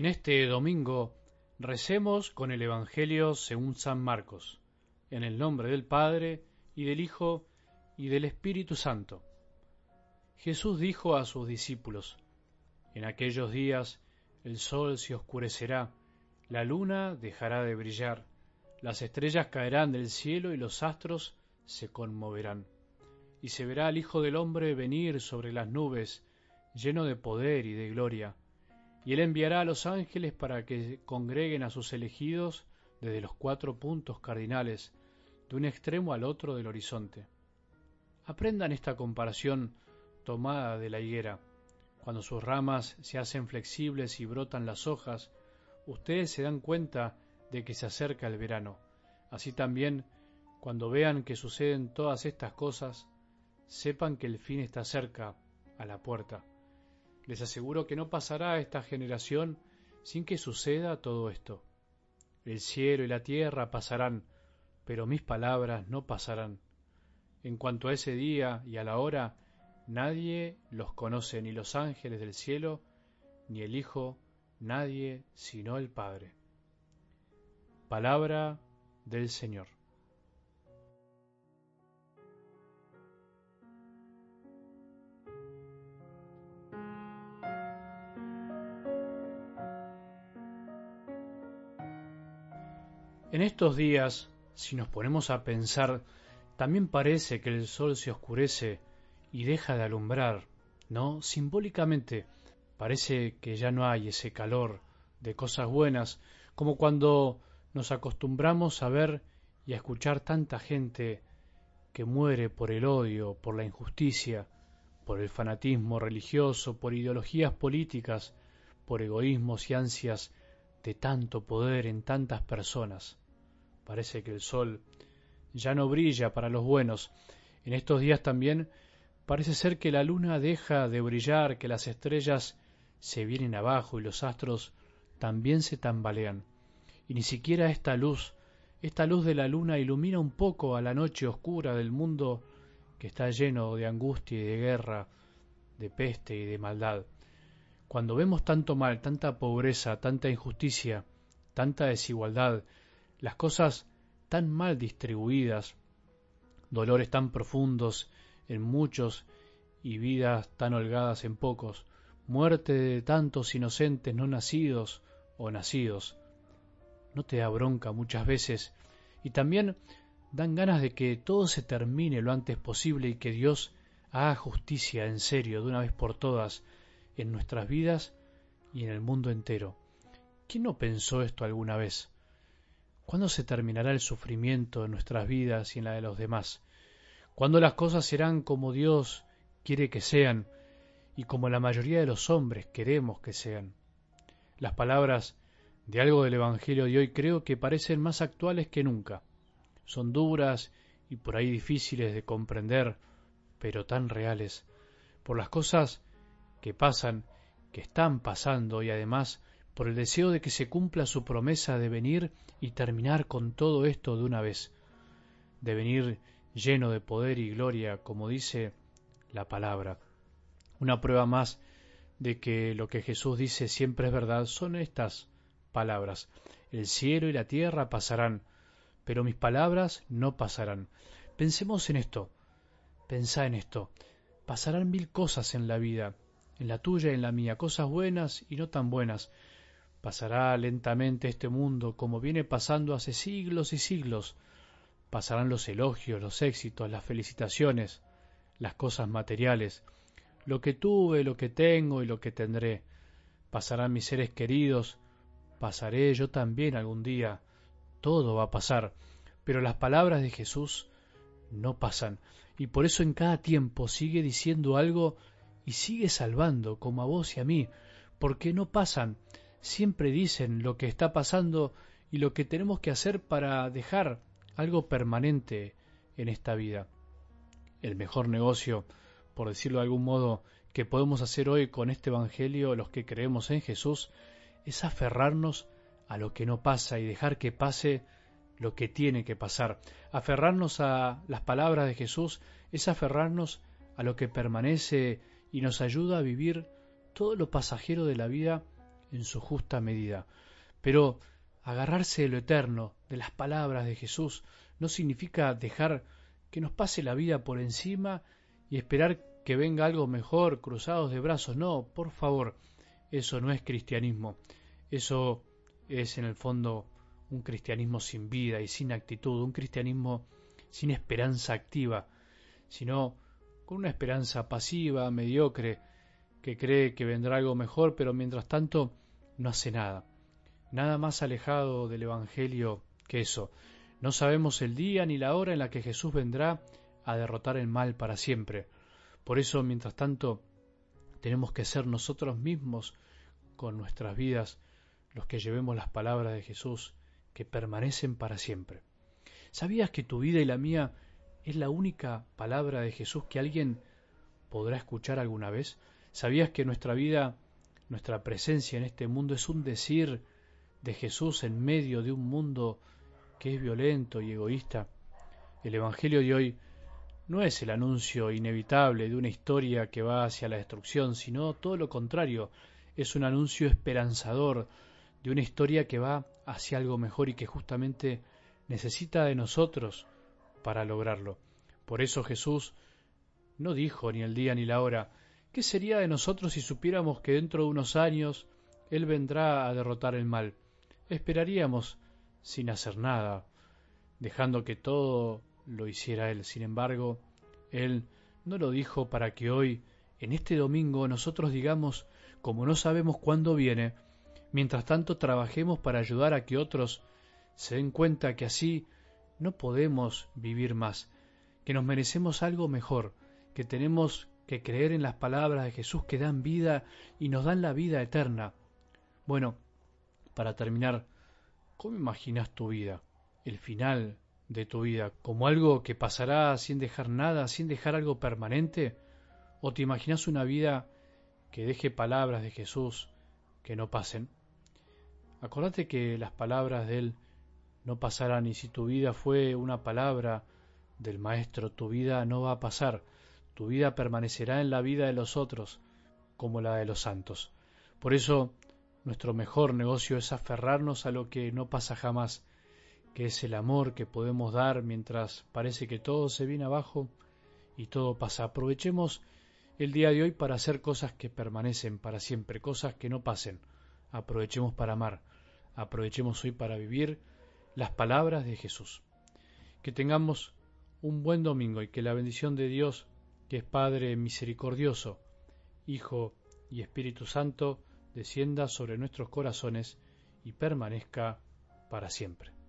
En este domingo recemos con el Evangelio según San Marcos, en el nombre del Padre, y del Hijo, y del Espíritu Santo. Jesús dijo a sus discípulos, En aquellos días el sol se oscurecerá, la luna dejará de brillar, las estrellas caerán del cielo y los astros se conmoverán. Y se verá al Hijo del Hombre venir sobre las nubes, lleno de poder y de gloria y él enviará a los ángeles para que congreguen a sus elegidos desde los cuatro puntos cardinales, de un extremo al otro del horizonte. Aprendan esta comparación tomada de la higuera. Cuando sus ramas se hacen flexibles y brotan las hojas, ustedes se dan cuenta de que se acerca el verano. Así también, cuando vean que suceden todas estas cosas, sepan que el fin está cerca, a la puerta. Les aseguro que no pasará esta generación sin que suceda todo esto. El cielo y la tierra pasarán, pero mis palabras no pasarán. En cuanto a ese día y a la hora, nadie los conoce, ni los ángeles del cielo, ni el Hijo, nadie sino el Padre. Palabra del Señor. En estos días, si nos ponemos a pensar, también parece que el sol se oscurece y deja de alumbrar, ¿no? Simbólicamente, parece que ya no hay ese calor de cosas buenas, como cuando nos acostumbramos a ver y a escuchar tanta gente que muere por el odio, por la injusticia, por el fanatismo religioso, por ideologías políticas, por egoísmos y ansias de tanto poder en tantas personas. Parece que el sol ya no brilla para los buenos. En estos días también parece ser que la luna deja de brillar, que las estrellas se vienen abajo y los astros también se tambalean. Y ni siquiera esta luz, esta luz de la luna ilumina un poco a la noche oscura del mundo que está lleno de angustia y de guerra, de peste y de maldad. Cuando vemos tanto mal, tanta pobreza, tanta injusticia, tanta desigualdad, las cosas tan mal distribuidas, dolores tan profundos en muchos y vidas tan holgadas en pocos, muerte de tantos inocentes no nacidos o nacidos. ¿No te da bronca muchas veces? Y también dan ganas de que todo se termine lo antes posible y que Dios haga justicia en serio de una vez por todas en nuestras vidas y en el mundo entero. ¿Quién no pensó esto alguna vez? ¿Cuándo se terminará el sufrimiento en nuestras vidas y en la de los demás? ¿Cuándo las cosas serán como Dios quiere que sean y como la mayoría de los hombres queremos que sean? Las palabras de algo del Evangelio de hoy creo que parecen más actuales que nunca. Son duras y por ahí difíciles de comprender, pero tan reales, por las cosas que pasan, que están pasando y además por el deseo de que se cumpla su promesa de venir y terminar con todo esto de una vez, de venir lleno de poder y gloria, como dice la palabra. Una prueba más de que lo que Jesús dice siempre es verdad son estas palabras. El cielo y la tierra pasarán, pero mis palabras no pasarán. Pensemos en esto, pensá en esto. Pasarán mil cosas en la vida, en la tuya y en la mía, cosas buenas y no tan buenas, Pasará lentamente este mundo como viene pasando hace siglos y siglos. Pasarán los elogios, los éxitos, las felicitaciones, las cosas materiales, lo que tuve, lo que tengo y lo que tendré. Pasarán mis seres queridos, pasaré yo también algún día. Todo va a pasar, pero las palabras de Jesús no pasan, y por eso en cada tiempo sigue diciendo algo y sigue salvando, como a vos y a mí, porque no pasan, siempre dicen lo que está pasando y lo que tenemos que hacer para dejar algo permanente en esta vida. El mejor negocio, por decirlo de algún modo, que podemos hacer hoy con este Evangelio, los que creemos en Jesús, es aferrarnos a lo que no pasa y dejar que pase lo que tiene que pasar. Aferrarnos a las palabras de Jesús es aferrarnos a lo que permanece y nos ayuda a vivir todo lo pasajero de la vida en su justa medida. Pero agarrarse de lo eterno, de las palabras de Jesús, no significa dejar que nos pase la vida por encima y esperar que venga algo mejor cruzados de brazos. No, por favor, eso no es cristianismo. Eso es en el fondo un cristianismo sin vida y sin actitud, un cristianismo sin esperanza activa, sino con una esperanza pasiva, mediocre, que cree que vendrá algo mejor, pero mientras tanto no hace nada. Nada más alejado del Evangelio que eso. No sabemos el día ni la hora en la que Jesús vendrá a derrotar el mal para siempre. Por eso, mientras tanto, tenemos que ser nosotros mismos con nuestras vidas los que llevemos las palabras de Jesús que permanecen para siempre. ¿Sabías que tu vida y la mía es la única palabra de Jesús que alguien podrá escuchar alguna vez? ¿Sabías que nuestra vida, nuestra presencia en este mundo es un decir de Jesús en medio de un mundo que es violento y egoísta? El Evangelio de hoy no es el anuncio inevitable de una historia que va hacia la destrucción, sino todo lo contrario, es un anuncio esperanzador de una historia que va hacia algo mejor y que justamente necesita de nosotros para lograrlo. Por eso Jesús no dijo ni el día ni la hora, ¿qué sería de nosotros si supiéramos que dentro de unos años Él vendrá a derrotar el mal? Esperaríamos sin hacer nada, dejando que todo lo hiciera Él. Sin embargo, Él no lo dijo para que hoy, en este domingo, nosotros digamos, como no sabemos cuándo viene, Mientras tanto, trabajemos para ayudar a que otros se den cuenta que así no podemos vivir más, que nos merecemos algo mejor, que tenemos que creer en las palabras de Jesús que dan vida y nos dan la vida eterna. Bueno, para terminar, ¿cómo imaginas tu vida, el final de tu vida, como algo que pasará sin dejar nada, sin dejar algo permanente? ¿O te imaginas una vida que deje palabras de Jesús que no pasen? Acordate que las palabras de Él no pasarán y si tu vida fue una palabra del Maestro, tu vida no va a pasar, tu vida permanecerá en la vida de los otros como la de los santos. Por eso nuestro mejor negocio es aferrarnos a lo que no pasa jamás, que es el amor que podemos dar mientras parece que todo se viene abajo y todo pasa. Aprovechemos el día de hoy para hacer cosas que permanecen para siempre, cosas que no pasen. Aprovechemos para amar aprovechemos hoy para vivir las palabras de Jesús. Que tengamos un buen domingo y que la bendición de Dios, que es Padre misericordioso, Hijo y Espíritu Santo, descienda sobre nuestros corazones y permanezca para siempre.